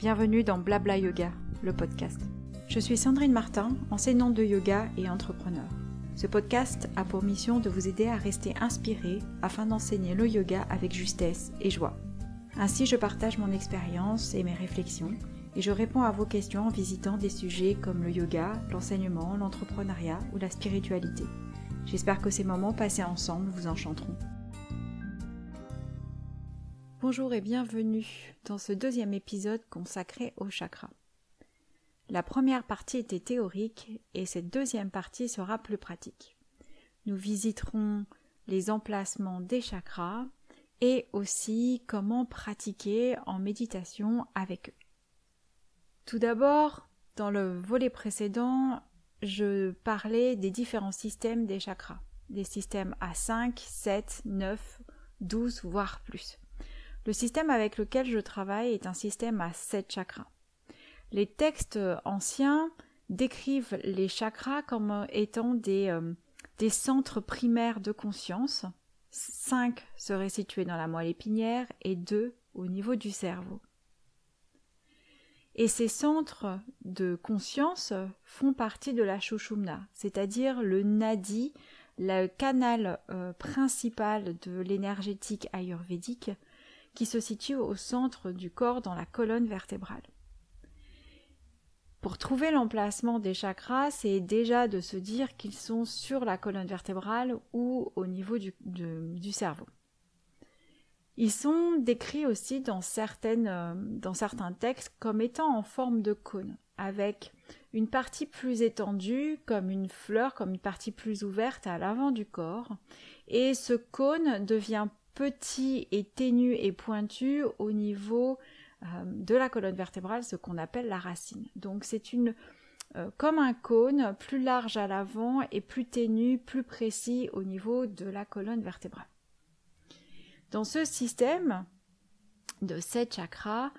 Bienvenue dans Blabla Yoga, le podcast. Je suis Sandrine Martin, enseignante de yoga et entrepreneur. Ce podcast a pour mission de vous aider à rester inspiré afin d'enseigner le yoga avec justesse et joie. Ainsi, je partage mon expérience et mes réflexions et je réponds à vos questions en visitant des sujets comme le yoga, l'enseignement, l'entrepreneuriat ou la spiritualité. J'espère que ces moments passés ensemble vous enchanteront. Bonjour et bienvenue dans ce deuxième épisode consacré au chakra. La première partie était théorique et cette deuxième partie sera plus pratique. Nous visiterons les emplacements des chakras et aussi comment pratiquer en méditation avec eux. Tout d'abord, dans le volet précédent, je parlais des différents systèmes des chakras, des systèmes à 5, 7, 9, 12, voire plus. Le système avec lequel je travaille est un système à sept chakras. Les textes anciens décrivent les chakras comme étant des, euh, des centres primaires de conscience. Cinq seraient situés dans la moelle épinière et deux au niveau du cerveau. Et ces centres de conscience font partie de la Shushumna, c'est-à-dire le nadi, le canal euh, principal de l'énergétique ayurvédique qui se situe au centre du corps dans la colonne vertébrale. Pour trouver l'emplacement des chakras, c'est déjà de se dire qu'ils sont sur la colonne vertébrale ou au niveau du, cerveau. Ils sont décrits aussi dans, euh, dans certains textes comme étant en forme de cône, avec une partie plus étendue comme une fleur, comme une partie plus ouverte à l'avant du corps, et ce cône devient petit et ténu et pointu au niveau euh, de la colonne vertébrale, ce qu'on appelle la racine. Donc c'est une euh, comme un cône, plus large à l'avant et plus ténu, plus précis au niveau de la colonne vertébrale. Dans ce système de sept chakras,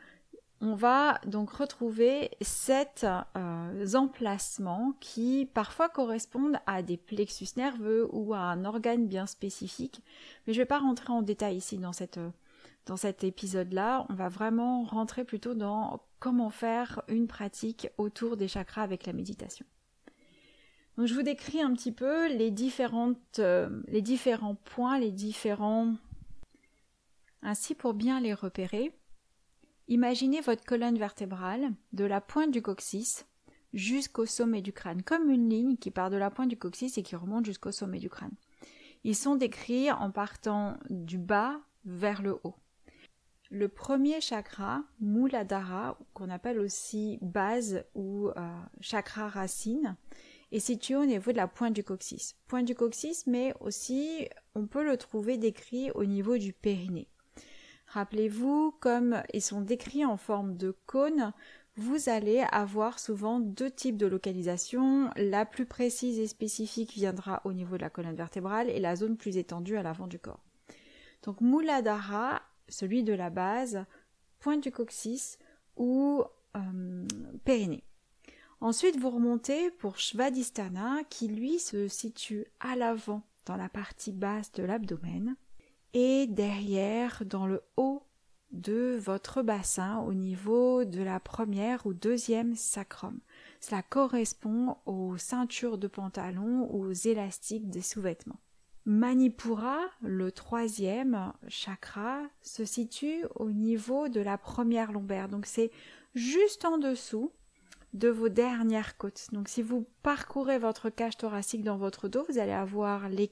on va donc retrouver sept euh, emplacements qui parfois correspondent à des plexus nerveux ou à un organe bien spécifique. Mais je ne vais pas rentrer en détail ici dans, cette, dans cet épisode-là. On va vraiment rentrer plutôt dans comment faire une pratique autour des chakras avec la méditation. Donc je vous décris un petit peu les, différentes, euh, les différents points, les différents... Ainsi pour bien les repérer, Imaginez votre colonne vertébrale de la pointe du coccyx jusqu'au sommet du crâne, comme une ligne qui part de la pointe du coccyx et qui remonte jusqu'au sommet du crâne. Ils sont décrits en partant du bas vers le haut. Le premier chakra, Muladhara, qu'on appelle aussi base ou euh, chakra racine, est situé au niveau de la pointe du coccyx. Pointe du coccyx, mais aussi on peut le trouver décrit au niveau du périnée. Rappelez-vous, comme ils sont décrits en forme de cône, vous allez avoir souvent deux types de localisation. La plus précise et spécifique viendra au niveau de la colonne vertébrale et la zone plus étendue à l'avant du corps. Donc Muladhara, celui de la base, pointe du coccyx ou euh, périnée. Ensuite, vous remontez pour Svadhisthana qui lui se situe à l'avant dans la partie basse de l'abdomen et derrière dans le haut de votre bassin au niveau de la première ou deuxième sacrum. Cela correspond aux ceintures de pantalon ou aux élastiques des sous-vêtements. Manipura, le troisième chakra, se situe au niveau de la première lombaire. Donc c'est juste en dessous de vos dernières côtes. Donc si vous parcourez votre cage thoracique dans votre dos, vous allez avoir les,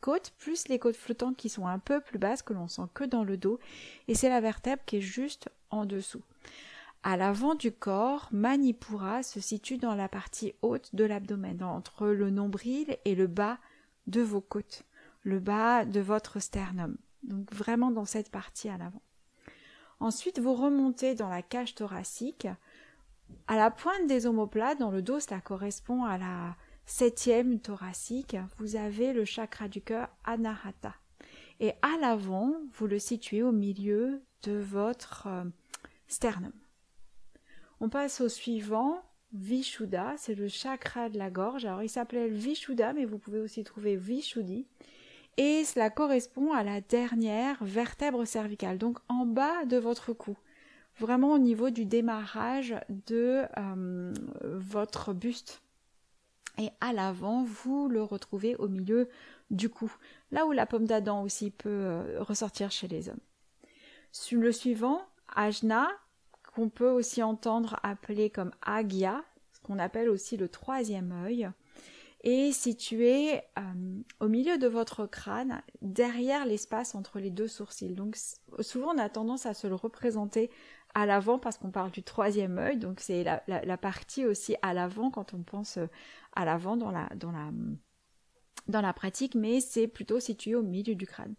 côtes plus les côtes flottantes qui sont un peu plus basses que l'on sent que dans le dos et c'est la vertèbre qui est juste en dessous. À l'avant du corps, Manipura se situe dans la partie haute de l'abdomen, entre le nombril et le bas de vos côtes, le bas de votre sternum. Donc vraiment dans cette partie à l'avant. Ensuite, vous remontez dans la cage thoracique à la pointe des omoplates, dans le dos, cela correspond à la septième thoracique, vous avez le chakra du cœur Anahata. Et à l'avant, vous le situez au milieu de votre euh, sternum. On passe au suivant, Vishuddha, c'est le chakra de la gorge. Alors il s'appelait Vishuddha, mais vous pouvez aussi trouver Vishuddhi. Et cela correspond à la dernière vertèbre cervicale, donc en bas de votre cou. Vraiment au niveau du démarrage de euh, votre buste. Et à l'avant, vous le retrouvez au milieu du cou, là où la pomme d'Adam aussi peut euh, ressortir chez les hommes. Le suivant, Ajna, qu'on peut aussi entendre appeler comme Agya, ce qu'on appelle aussi le troisième œil, est situé euh, au milieu de votre crâne, derrière l'espace entre les deux sourcils. Donc souvent on a tendance à se le représenter à l'avant parce qu'on parle du troisième œil, donc c'est la, partie aussi à l'avant quand on pense euh, à l'avant dans la, dans, la, dans la pratique, mais c'est plutôt situé au milieu du crâne.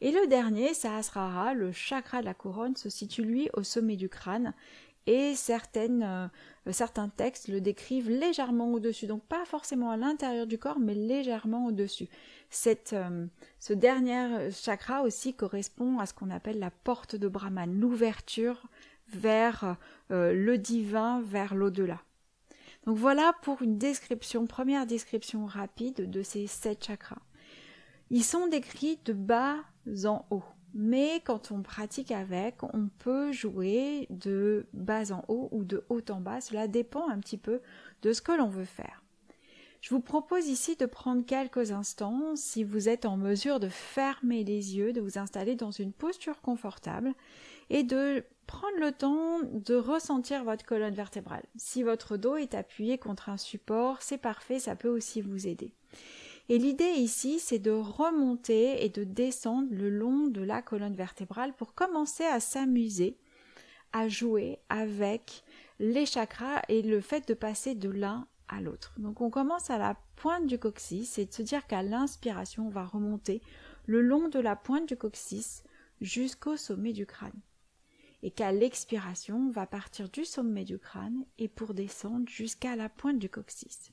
Et le dernier, Sahasrara, le chakra de la couronne, se situe lui au sommet du crâne et certaines, euh, certains textes le décrivent légèrement au-dessus, donc pas forcément à l'intérieur du corps, mais légèrement au-dessus. Euh, ce dernier chakra aussi correspond à ce qu'on appelle la porte de Brahman, l'ouverture vers euh, le divin, vers l'au-delà. Donc voilà pour une description, première description rapide de ces sept chakras. Ils sont décrits de bas en haut, mais quand on pratique avec, on peut jouer de bas en haut ou de haut en bas, cela dépend un petit peu de ce que l'on veut faire. Je vous propose ici de prendre quelques instants, si vous êtes en mesure de fermer les yeux, de vous installer dans une posture confortable et de prendre le temps de ressentir votre colonne vertébrale. Si votre dos est appuyé contre un support, c'est parfait, ça peut aussi vous aider. Et l'idée ici, c'est de remonter et de descendre le long de la colonne vertébrale pour commencer à s'amuser, à jouer avec les chakras et le fait de passer de l'un à l'autre. Donc on commence à la pointe du coccyx et de se dire qu'à l'inspiration, on va remonter le long de la pointe du coccyx jusqu'au sommet du crâne et qu'à l'expiration, on va partir du sommet du crâne et pour descendre jusqu'à la pointe du coccyx.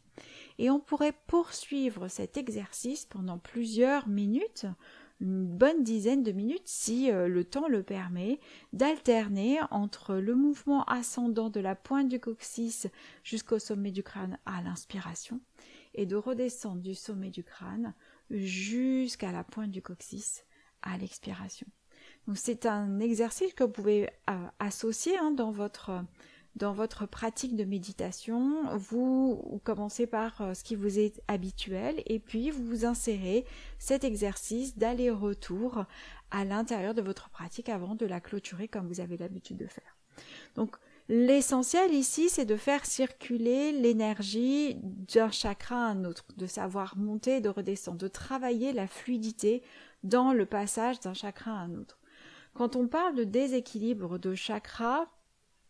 Et on pourrait poursuivre cet exercice pendant plusieurs minutes, une bonne dizaine de minutes si euh, le temps le permet, d'alterner entre le mouvement ascendant de la pointe du coccyx jusqu'au sommet du crâne à l'inspiration et de redescendre du sommet du crâne jusqu'à la pointe du coccyx à l'expiration c'est un exercice que vous pouvez euh, associer hein, dans votre dans votre pratique de méditation. Vous commencez par euh, ce qui vous est habituel et puis vous vous insérez cet exercice d'aller-retour à l'intérieur de votre pratique avant de la clôturer comme vous avez l'habitude de faire. Donc L'essentiel ici, c'est de faire circuler l'énergie d'un chakra à un autre, de savoir monter et de redescendre, de travailler la fluidité dans le passage d'un chakra à un autre. Quand on parle de déséquilibre de chakra,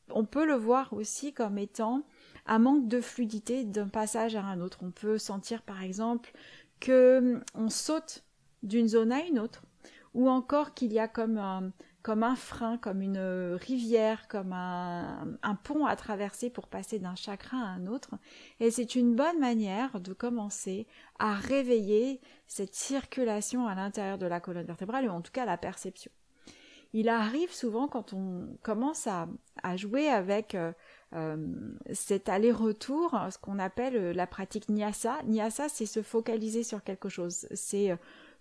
on peut le voir aussi comme étant un manque de fluidité d'un passage à un autre. On peut sentir par exemple que on saute d'une zone à une autre, ou encore qu'il y a comme un, comme un frein, comme une rivière, comme un, un pont à traverser pour passer d'un chakra à un autre. Et c'est une bonne manière de commencer à réveiller cette circulation à l'intérieur de la colonne vertébrale, ou en tout cas la perception il arrive souvent quand on commence à, jouer avec euh, euh, cet aller-retour, ce qu'on appelle euh, la pratique nyasa. Nyasa, c'est se focaliser sur quelque chose, c'est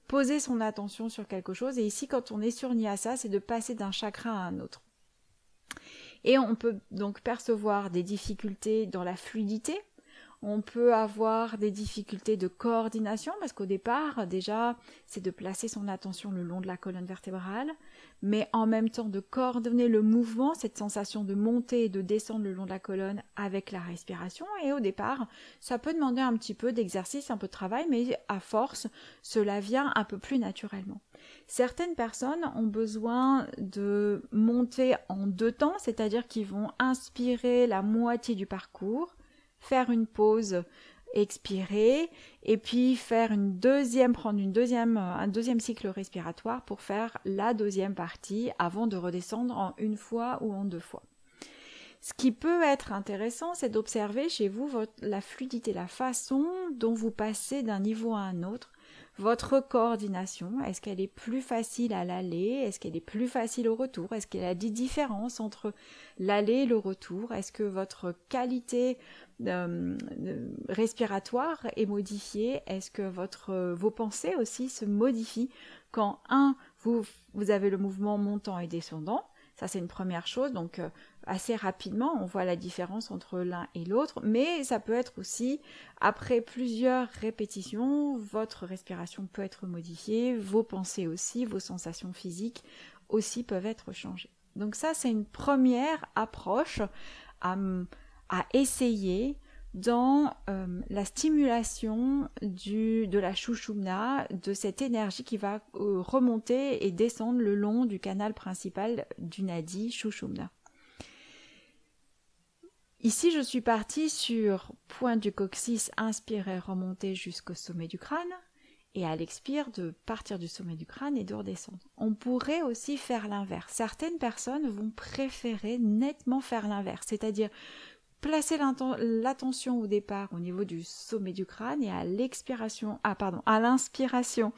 poser son attention sur quelque chose. Et ici, quand on est sur nyasa, c'est de passer d'un chakra à un autre. Et on peut donc percevoir des difficultés dans la fluidité, on peut avoir des difficultés de coordination parce qu'au départ, déjà, c'est de placer son attention le long de la colonne vertébrale, mais en même temps de coordonner le mouvement, cette sensation de monter et de descendre le long de la colonne avec la respiration. Et au départ, ça peut demander un petit peu d'exercice, un peu de travail, mais à force, cela vient un peu plus naturellement. Certaines personnes ont besoin de monter en deux temps, c'est-à-dire qu'ils vont inspirer la moitié du parcours, faire une pause, expirer, et puis faire une deuxième, prendre une deuxième, un deuxième cycle respiratoire pour faire la deuxième partie avant de redescendre en une fois ou en deux fois. Ce qui peut être intéressant, c'est d'observer chez vous la fluidité, la façon dont vous passez d'un niveau à un autre, votre coordination, est-ce qu'elle est plus facile à l'aller? Est-ce qu'elle est plus facile au retour? Est-ce qu'il y a des différences entre l'aller et le retour? Est-ce que votre qualité euh, respiratoire est modifiée? Est-ce que votre, vos pensées aussi se modifient quand, un, vous, avez le mouvement montant et descendant? Ça, c'est une première chose. Donc, euh, assez rapidement, on voit la différence entre l'un et l'autre. Mais ça peut être aussi, après plusieurs répétitions, votre respiration peut être modifiée, vos pensées aussi, vos sensations physiques aussi peuvent être changées. Donc ça, c'est une première approche à, essayer dans euh, la stimulation de la chouchoumna, de cette énergie qui va euh, remonter et descendre le long du canal principal du nadi chouchoumna. Ici, je suis partie sur point du coccyx, inspirer, remonter jusqu'au sommet du crâne, et à l'expire de partir du sommet du crâne et de redescendre. On pourrait aussi faire l'inverse. Certaines personnes vont préférer nettement faire l'inverse, c'est-à-dire Placez l'attention au départ au niveau du sommet du crâne et à l'expiration, ah pardon, à l'inspiration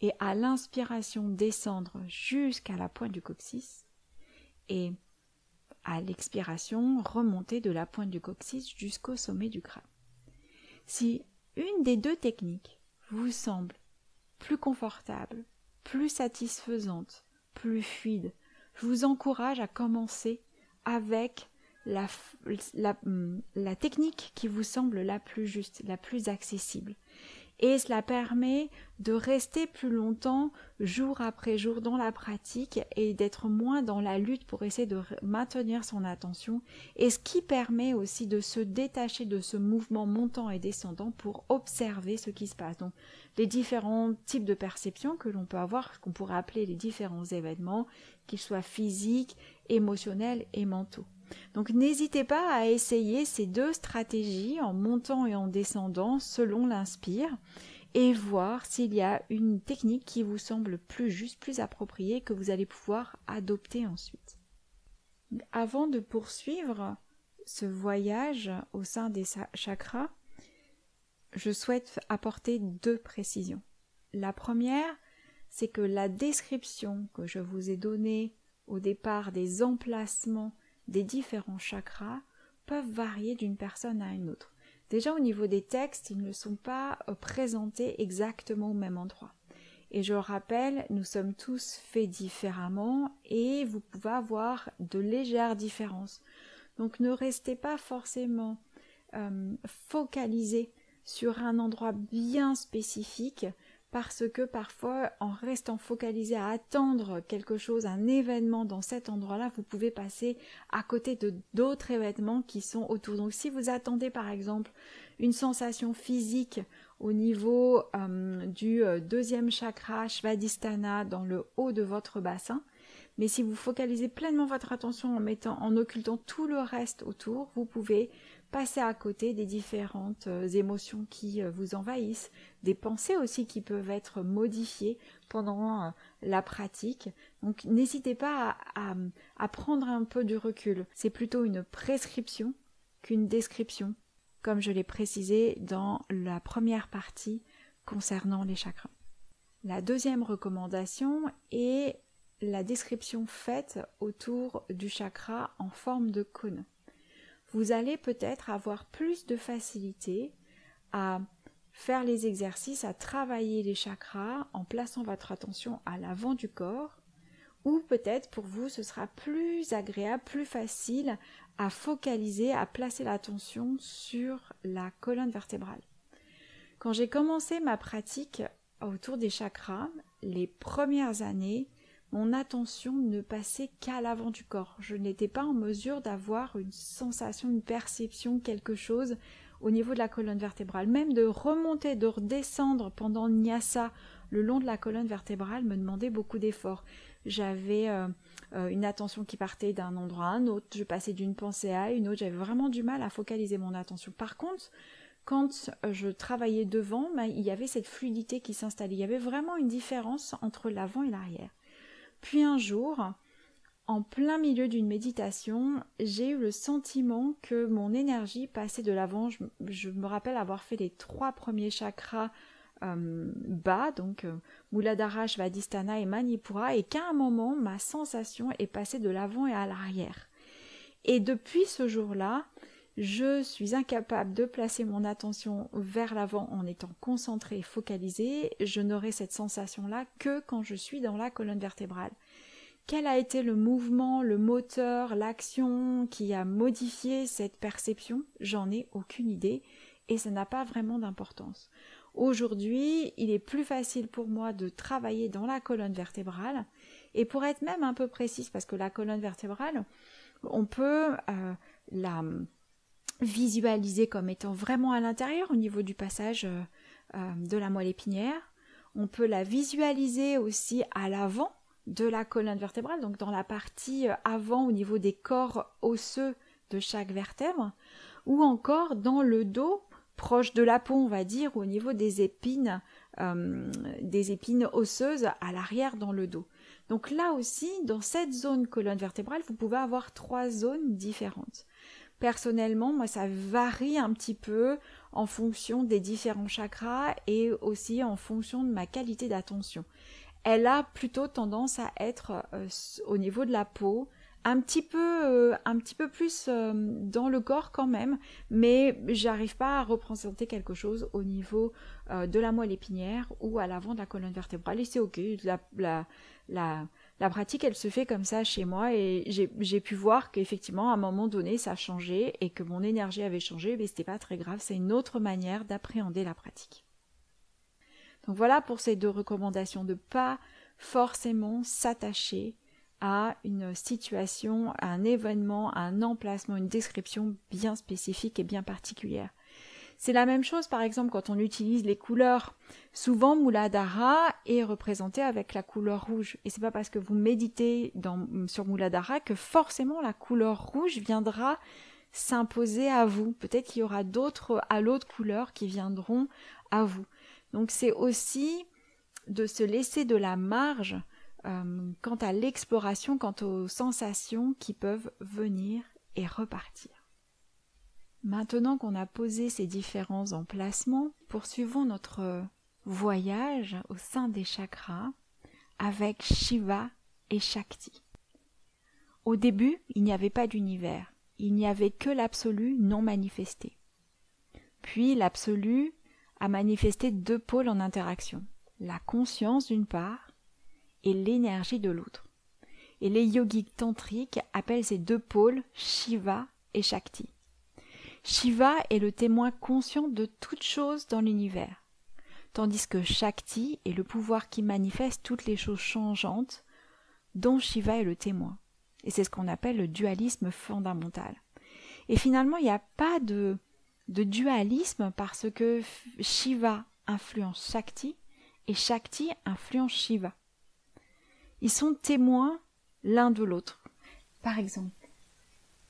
et à l'inspiration descendre jusqu'à la pointe du coccyx et l'expiration remonter de la pointe du coccyx jusqu'au sommet du crâne. Si une des deux techniques vous semble plus confortable, plus satisfaisante, plus fluide, je vous encourage à commencer avec Hum, la, technique qui vous semble la plus juste, la plus accessible. Et cela permet de rester plus longtemps, jour après jour, dans la pratique et d'être moins dans la lutte pour essayer de maintenir son attention. Et ce qui permet aussi de se détacher de ce mouvement montant et descendant pour observer ce qui se passe. Donc, les différents types de perceptions que l'on peut avoir, ce qu'on pourrait appeler les différents événements, qu'ils soient physiques, émotionnels et mentaux. Donc n'hésitez pas à essayer ces deux stratégies en montant et en descendant selon l'inspire et voir s'il y a une technique qui vous semble plus juste, plus appropriée que vous allez pouvoir adopter ensuite. Avant de poursuivre ce voyage au sein des chakras, je souhaite apporter deux précisions. La première, c'est que la description que je vous ai donnée au départ des emplacements des différents chakras peuvent varier d'une personne à une autre. Déjà au niveau des textes, ils ne sont pas euh, présentés exactement au même endroit. Et je rappelle, nous sommes tous faits différemment et vous pouvez avoir de légères différences. Donc ne restez pas forcément euh, focalisé sur un endroit bien spécifique parce que parfois, en restant focalisé à attendre quelque chose, un événement dans cet endroit-là, vous pouvez passer à côté de d'autres événements qui sont autour. Donc si vous attendez par exemple une sensation physique au niveau euh, du euh, deuxième chakra, Svadhisthana, dans le haut de votre bassin, mais si vous focalisez pleinement votre attention en mettant, en occultant tout le reste autour, vous pouvez passer à côté des différentes euh, émotions qui euh, vous envahissent, des pensées aussi qui peuvent être modifiées pendant euh, la pratique. Donc n'hésitez pas à, prendre un peu du recul. C'est plutôt une prescription qu'une description, comme je l'ai précisé dans la première partie concernant les chakras. La deuxième recommandation est la description faite autour du chakra en forme de cône vous allez peut-être avoir plus de facilité à faire les exercices, à travailler les chakras en plaçant votre attention à l'avant du corps, ou peut-être pour vous ce sera plus agréable, plus facile à focaliser, à placer l'attention sur la colonne vertébrale. Quand j'ai commencé ma pratique autour des chakras, les premières années, mon attention ne passait qu'à l'avant du corps. Je n'étais pas en mesure d'avoir une sensation, une perception, quelque chose au niveau de la colonne vertébrale. Même de remonter, de redescendre pendant Nyasa le long de la colonne vertébrale me demandait beaucoup d'efforts. J'avais euh, euh, une attention qui partait d'un endroit à un autre, je passais d'une pensée à une autre, j'avais vraiment du mal à focaliser mon attention. Par contre, quand euh, je travaillais devant, ben, il y avait cette fluidité qui s'installait. Il y avait vraiment une différence entre l'avant et l'arrière. Puis un jour, en plein milieu d'une méditation, j'ai eu le sentiment que mon énergie passait de l'avant. Je, me rappelle avoir fait les trois premiers chakras euh, bas, donc euh, Muladhara, et Manipura, et qu'à un moment, ma sensation est passée de l'avant et à l'arrière. Et depuis ce jour-là, je suis incapable de placer mon attention vers l'avant en étant concentrée et focalisée. Je n'aurai cette sensation-là que quand je suis dans la colonne vertébrale. quel a été le mouvement, le moteur, l'action qui a modifié cette perception? J'en ai aucune idée et ça n'a pas vraiment d'importance. Aujourd'hui, il est plus facile pour moi de travailler dans la colonne vertébrale et pour être même un peu précise, parce que la colonne vertébrale, on peut euh, la visualiser comme étant vraiment à l'intérieur au niveau du passage euh, euh, de la moelle épinière. On peut la visualiser aussi à l'avant de la colonne vertébrale, donc dans la partie avant au niveau des corps osseux de chaque vertèbre, ou encore dans le dos, proche de la peau, on va dire, au niveau des épines, des épines osseuses à l'arrière dans le dos. Donc là aussi, dans cette zone colonne vertébrale, vous pouvez avoir trois zones différentes. Personnellement, moi, ça varie un petit peu en fonction des différents chakras et aussi en fonction de ma qualité d'attention. Elle a plutôt tendance à être euh, au niveau de la peau, un petit peu, euh, un petit peu plus euh, dans le corps quand même, mais j'arrive pas à représenter quelque chose au niveau de la moelle épinière ou à l'avant de la colonne vertébrale et c'est ok. La, la, la, la pratique, elle se fait comme ça chez moi et j'ai pu voir qu'effectivement, à un moment donné, ça changé et que mon énergie avait changé, mais c'était pas très grave. C'est une autre manière d'appréhender la pratique. Donc voilà pour ces deux recommandations de pas forcément s'attacher à une situation, à un événement, à un emplacement, une description bien spécifique et bien particulière. C'est la même chose, par exemple, quand on utilise les couleurs. Souvent, Muladhara est représenté avec la couleur rouge. Et c'est pas parce que vous méditez sur Muladhara que forcément la couleur rouge viendra s'imposer à vous. Peut-être qu'il y aura d'autres à l'autre couleur qui viendront à vous. Donc c'est aussi de se laisser de la marge euh, quant à l'exploration, quant aux sensations qui peuvent venir et repartir. Maintenant qu'on a posé ces différents emplacements, poursuivons notre voyage au sein des chakras avec Shiva et Shakti. Au début, il n'y avait pas d'univers, il n'y avait que l'absolu non manifesté. Puis l'absolu a manifesté deux pôles en interaction, la conscience d'une part et l'énergie de l'autre. Et les yogiques tantriques appellent ces deux pôles Shiva et Shakti. Shiva est le témoin conscient de toute chose dans l'univers, tandis que Shakti est le pouvoir qui manifeste toutes les choses changeantes dont Shiva est le témoin. Et c'est ce qu'on appelle le dualisme fondamental. Et finalement, il n'y a pas de dualisme parce que Shiva influence Shakti et Shakti influence Shiva. Ils sont témoins l'un de l'autre. Par exemple,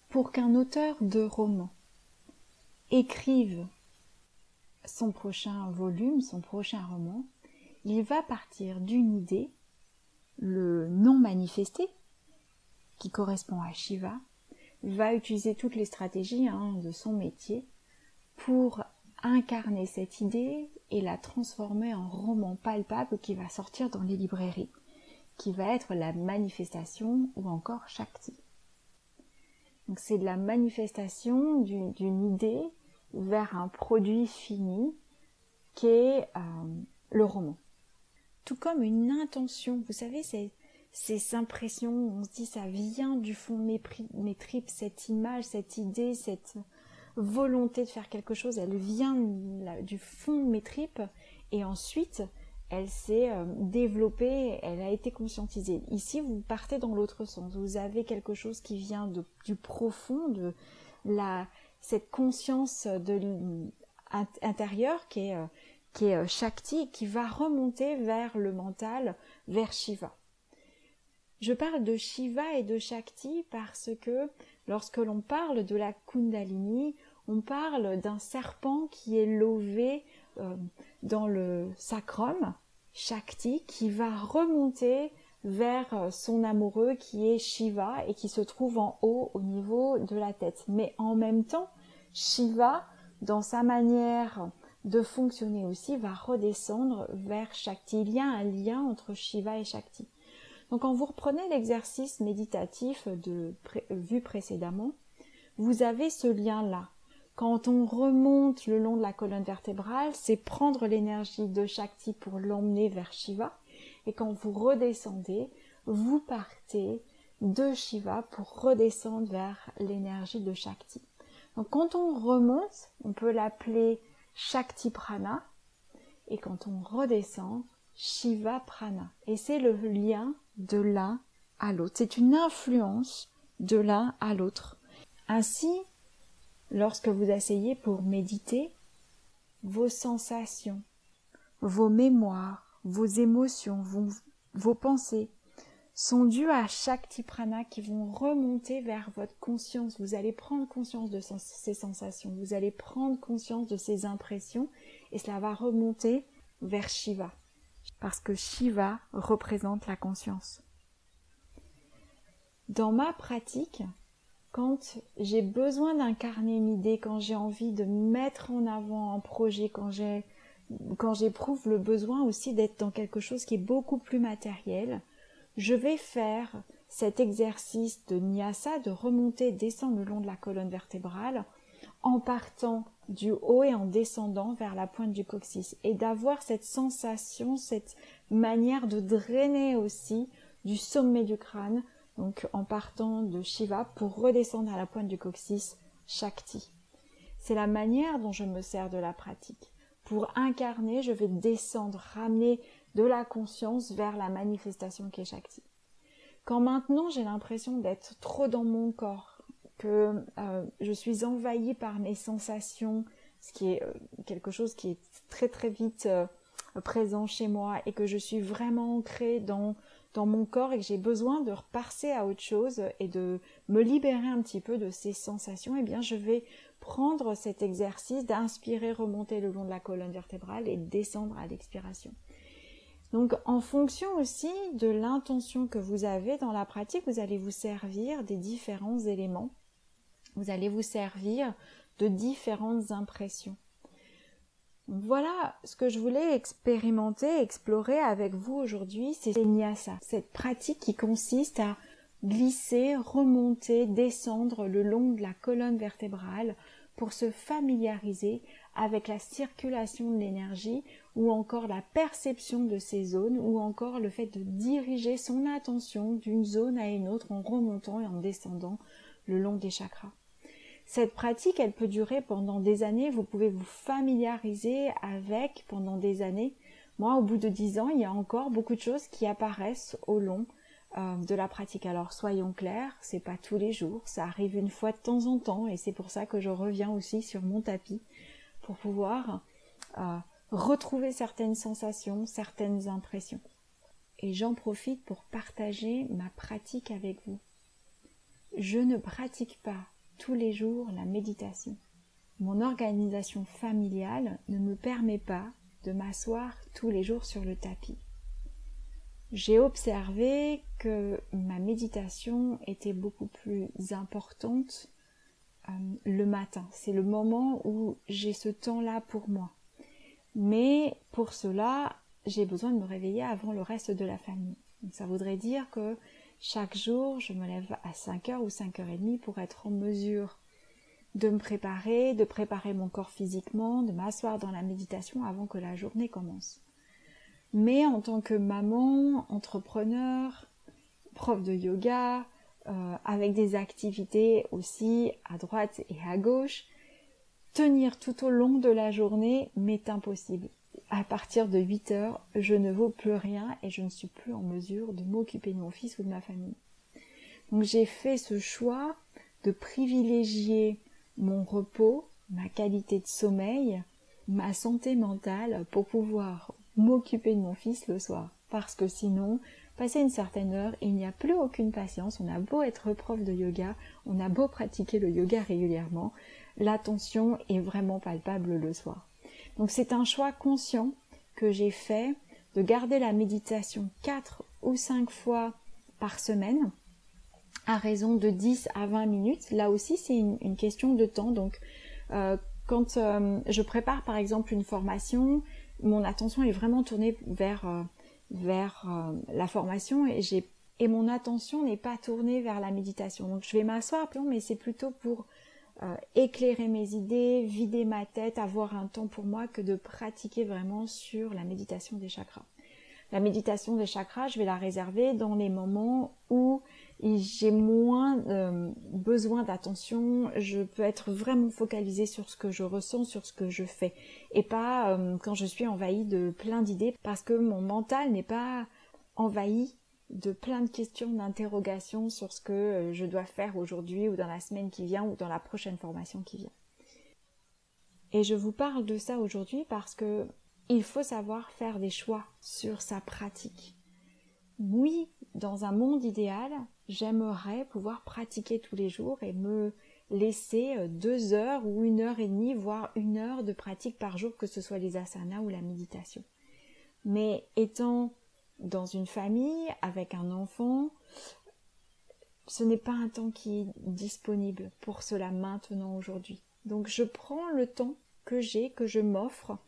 pour qu'un auteur de roman écrive son prochain volume, son prochain roman, il va partir d'une idée, le non manifesté, qui correspond à Shiva, va utiliser toutes les stratégies hein, de son métier pour incarner cette idée et la transformer en roman palpable qui va sortir dans les librairies, qui va être la manifestation ou encore Shakti. Donc c'est de la manifestation d'une idée vers un produit fini qui est euh, le roman. Tout comme une intention, vous savez, c'est ces impressions, on se dit ça vient du fond de mes tripes, cette image, cette idée, cette volonté de faire quelque chose, elle vient du fond de mes tripes et ensuite elle s'est euh, développée, elle a été conscientisée. Ici, vous partez dans l'autre sens. Vous avez quelque chose qui vient du profond, de cette conscience de intérieure qui est, euh, qui est euh, Shakti, qui va remonter vers le mental, vers Shiva. Je parle de Shiva et de Shakti parce que lorsque l'on parle de la Kundalini, on parle d'un serpent qui est lové euh, dans le sacrum, Shakti, qui va remonter vers son amoureux qui est Shiva et qui se trouve en haut au niveau de la tête. Mais en même temps, Shiva, dans sa manière de fonctionner aussi, va redescendre vers Shakti. Il y a un lien entre Shiva et Shakti. Donc quand vous reprenez l'exercice méditatif vu précédemment, vous avez ce lien-là. Quand on remonte le long de la colonne vertébrale, c'est prendre l'énergie de Shakti pour l'emmener vers Shiva. Et quand vous redescendez, vous partez de Shiva pour redescendre vers l'énergie de Shakti. Donc quand on remonte, on peut l'appeler Shakti Prana et quand on redescend, Shiva Prana. Et c'est le lien de l'un à l'autre. C'est une influence de l'un à l'autre. Ainsi, lorsque vous asseyez pour méditer, vos sensations, vos mémoires, vos émotions, vos, pensées sont dues à chaque tiprana qui vont remonter vers votre conscience. Vous allez prendre conscience de ces sensations, vous allez prendre conscience de ces impressions et cela va remonter vers Shiva. Parce que Shiva représente la conscience. Dans ma pratique, quand j'ai besoin d'incarner une idée, quand j'ai envie de mettre en avant un projet, quand j'éprouve le besoin aussi d'être dans quelque chose qui est beaucoup plus matériel, je vais faire cet exercice de nyasa, de remonter, descendre le long de la colonne vertébrale, en partant du haut et en descendant vers la pointe du coccyx, et d'avoir cette sensation, cette manière de drainer aussi du sommet du crâne donc en partant de Shiva pour redescendre à la pointe du coccyx Shakti. C'est la manière dont je me sers de la pratique. Pour incarner, je vais descendre, ramener de la conscience vers la manifestation qui est Shakti. Quand maintenant j'ai l'impression d'être trop dans mon corps, que euh, je suis envahie par mes sensations, ce qui est euh, quelque chose qui est très très vite euh, présent chez moi et que je suis vraiment ancrée dans dans mon corps et que j'ai besoin de repasser à autre chose et de me libérer un petit peu de ces sensations, eh bien je vais prendre cet exercice d'inspirer, remonter le long de la colonne vertébrale et descendre à l'expiration. Donc en fonction aussi de l'intention que vous avez dans la pratique, vous allez vous servir des différents éléments. Vous allez vous servir de différentes impressions. Voilà ce que je voulais expérimenter, explorer avec vous aujourd'hui, c'est Nyasa, cette pratique qui consiste à glisser, remonter, descendre le long de la colonne vertébrale pour se familiariser avec la circulation de l'énergie ou encore la perception de ces zones ou encore le fait de diriger son attention d'une zone à une autre en remontant et en descendant le long des chakras. Cette pratique, elle peut durer pendant des années. Vous pouvez vous familiariser avec pendant des années. Moi, au bout de dix ans, il y a encore beaucoup de choses qui apparaissent au long euh, de la pratique. Alors, soyons clairs, c'est pas tous les jours. Ça arrive une fois de temps en temps, et c'est pour ça que je reviens aussi sur mon tapis pour pouvoir euh, retrouver certaines sensations, certaines impressions. Et j'en profite pour partager ma pratique avec vous. Je ne pratique pas tous les jours la méditation. Mon organisation familiale ne me permet pas de m'asseoir tous les jours sur le tapis. J'ai observé que ma méditation était beaucoup plus importante euh, le matin. C'est le moment où j'ai ce temps-là pour moi. Mais pour cela, j'ai besoin de me réveiller avant le reste de la famille. ça voudrait dire que chaque jour, je me lève à 5h ou 5h30 pour être en mesure de me préparer, de préparer mon corps physiquement, de m'asseoir dans la méditation avant que la journée commence. Mais en tant que maman, entrepreneur, prof de yoga, euh, avec des activités aussi à droite et à gauche, tenir tout au long de la journée m'est impossible à partir de 8 heures, je ne vaux plus rien et je ne suis plus en mesure de m'occuper de mon fils ou de ma famille. Donc j'ai fait ce choix de privilégier mon repos, ma qualité de sommeil, ma santé mentale pour pouvoir m'occuper de mon fils le soir. Parce que sinon, passer une certaine heure, il n'y a plus aucune patience. On a beau être prof de yoga, on a beau pratiquer le yoga régulièrement, l'attention est vraiment palpable le soir. Donc c'est un choix conscient que j'ai fait de garder la méditation 4 ou 5 fois par semaine à raison de 10 à 20 minutes. Là aussi c'est une, question de temps. Donc euh, quand euh, je prépare par exemple une formation, mon attention est vraiment tournée vers, euh, la formation et et mon attention n'est pas tournée vers la méditation. Donc je vais m'asseoir, mais c'est plutôt pour euh, éclairer mes idées, vider ma tête, avoir un temps pour moi que de pratiquer vraiment sur la méditation des chakras. La méditation des chakras, je vais la réserver dans les moments où j'ai moins euh, besoin d'attention, je peux être vraiment focalisée sur ce que je ressens, sur ce que je fais, et pas euh, quand je suis envahie de plein d'idées, parce que mon mental n'est pas envahi de plein de questions, d'interrogations sur ce que euh, je dois faire aujourd'hui ou dans la semaine qui vient ou dans la prochaine formation qui vient. Et je vous parle de ça aujourd'hui parce que il faut savoir faire des choix sur sa pratique. Oui, dans un monde idéal, j'aimerais pouvoir pratiquer tous les jours et me laisser euh, deux heures ou une heure et demie, voire une heure de pratique par jour, que ce soit les asanas ou la méditation. Mais étant dans une famille avec un enfant, ce n'est pas un temps qui est disponible pour cela maintenant aujourd'hui. Donc je prends le temps que j'ai, que je m'offre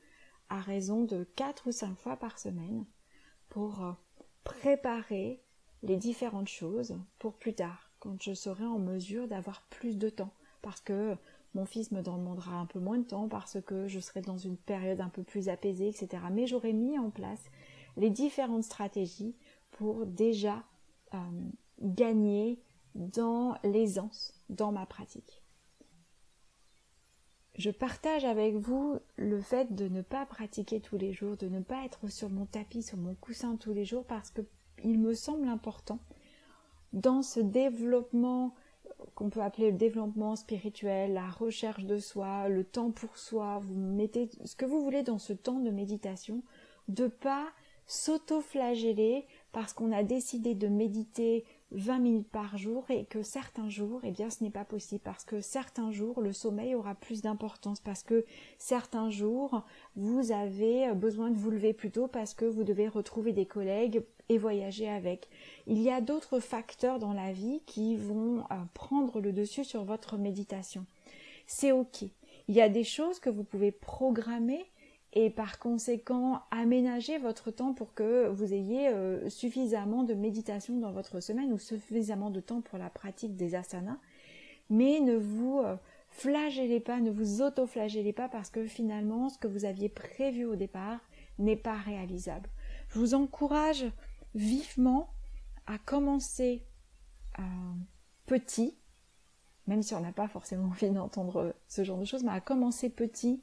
à raison de quatre ou cinq fois par semaine pour euh, préparer les différentes choses pour plus tard, quand je serai en mesure d'avoir plus de temps, parce que mon fils me demandera un peu moins de temps, parce que je serai dans une période un peu plus apaisée, etc. Mais j'aurai mis en place les différentes stratégies pour déjà euh, gagner dans l'aisance dans ma pratique. Je partage avec vous le fait de ne pas pratiquer tous les jours, de ne pas être sur mon tapis, sur mon coussin tous les jours parce que il me semble important dans ce développement qu'on peut appeler le développement spirituel, la recherche de soi, le temps pour soi, vous mettez ce que vous voulez dans ce temps de méditation, de pas s'auto-flageller parce qu'on a décidé de méditer 20 minutes par jour et que certains jours, eh bien, ce n'est pas possible parce que certains jours, le sommeil aura plus d'importance parce que certains jours, vous avez besoin de vous lever plus tôt parce que vous devez retrouver des collègues et voyager avec. Il y a d'autres facteurs dans la vie qui vont euh, prendre le dessus sur votre méditation. C'est ok. Il y a des choses que vous pouvez programmer et par conséquent aménager votre temps pour que vous ayez euh, suffisamment de méditation dans votre semaine ou suffisamment de temps pour la pratique des asanas. Mais ne vous euh, flagellez pas, ne vous auto-flagellez pas parce que finalement ce que vous aviez prévu au départ n'est pas réalisable. Je vous encourage vivement à commencer euh, petit, même si on n'a pas forcément envie d'entendre ce genre de choses, mais à commencer petit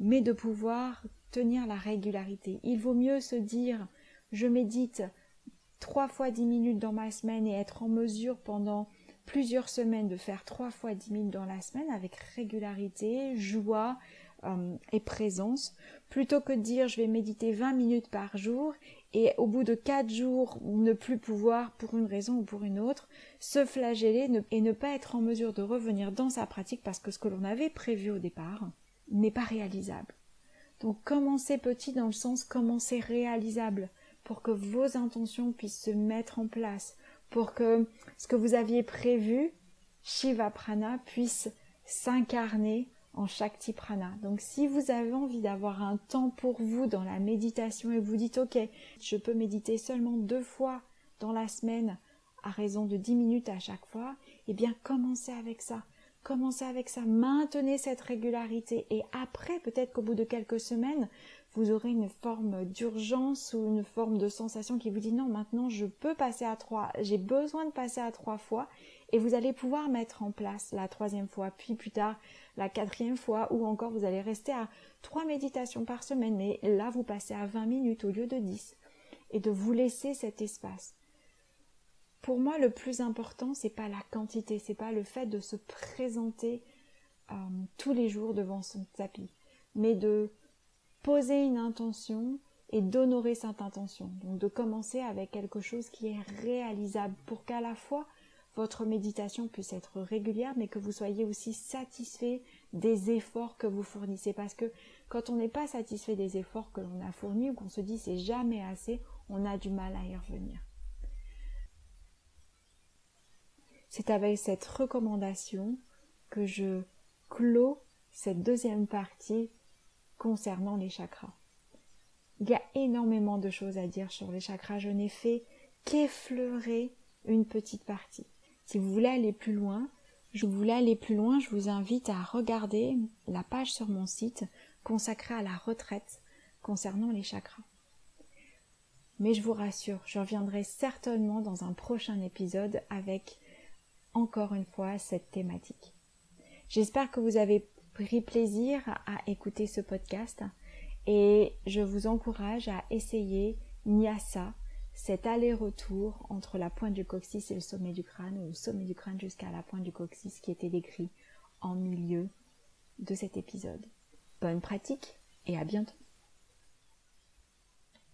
mais de pouvoir tenir la régularité. Il vaut mieux se dire je médite trois fois dix minutes dans ma semaine et être en mesure pendant plusieurs semaines de faire trois fois dix minutes dans la semaine avec régularité, joie euh, et présence, plutôt que de dire je vais méditer 20 minutes par jour et au bout de quatre jours ne plus pouvoir pour une raison ou pour une autre se flageller et ne pas être en mesure de revenir dans sa pratique parce que ce que l'on avait prévu au départ n'est pas réalisable. Donc commencez petit dans le sens commencez réalisable pour que vos intentions puissent se mettre en place, pour que ce que vous aviez prévu, Shiva Prana, puisse s'incarner en Shakti Prana. Donc si vous avez envie d'avoir un temps pour vous dans la méditation et vous dites ok, je peux méditer seulement deux fois dans la semaine à raison de dix minutes à chaque fois, eh bien commencez avec ça. Commencez avec ça, maintenez cette régularité et après, peut-être qu'au bout de quelques semaines, vous aurez une forme d'urgence ou une forme de sensation qui vous dit non, maintenant je peux passer à trois, j'ai besoin de passer à trois fois et vous allez pouvoir mettre en place la troisième fois, puis plus tard la quatrième fois ou encore vous allez rester à trois méditations par semaine, mais là vous passez à 20 minutes au lieu de 10 et de vous laisser cet espace. Pour moi, le plus important, c'est pas la quantité, c'est pas le fait de se présenter euh, tous les jours devant son tapis, mais de poser une intention et d'honorer cette intention. Donc de commencer avec quelque chose qui est réalisable pour qu'à la fois votre méditation puisse être régulière, mais que vous soyez aussi satisfait des efforts que vous fournissez. Parce que quand on n'est pas satisfait des efforts que l'on a fournis ou qu'on se dit c'est jamais assez, on a du mal à y revenir. C'est avec cette recommandation que je clôt cette deuxième partie concernant les chakras. Il y a énormément de choses à dire sur les chakras. Je n'ai fait qu'effleurer une petite partie. Si vous voulez aller plus loin, je voulais aller plus loin, je vous invite à regarder la page sur mon site consacrée à la retraite concernant les chakras. Mais je vous rassure, je reviendrai certainement dans un prochain épisode avec encore une fois cette thématique. J'espère que vous avez pris plaisir à écouter ce podcast et je vous encourage à essayer Nyasa, cet aller-retour entre la pointe du coccyx et le sommet du crâne, ou le sommet du crâne jusqu'à la pointe du coccyx qui était décrit en milieu de cet épisode. Bonne pratique et à bientôt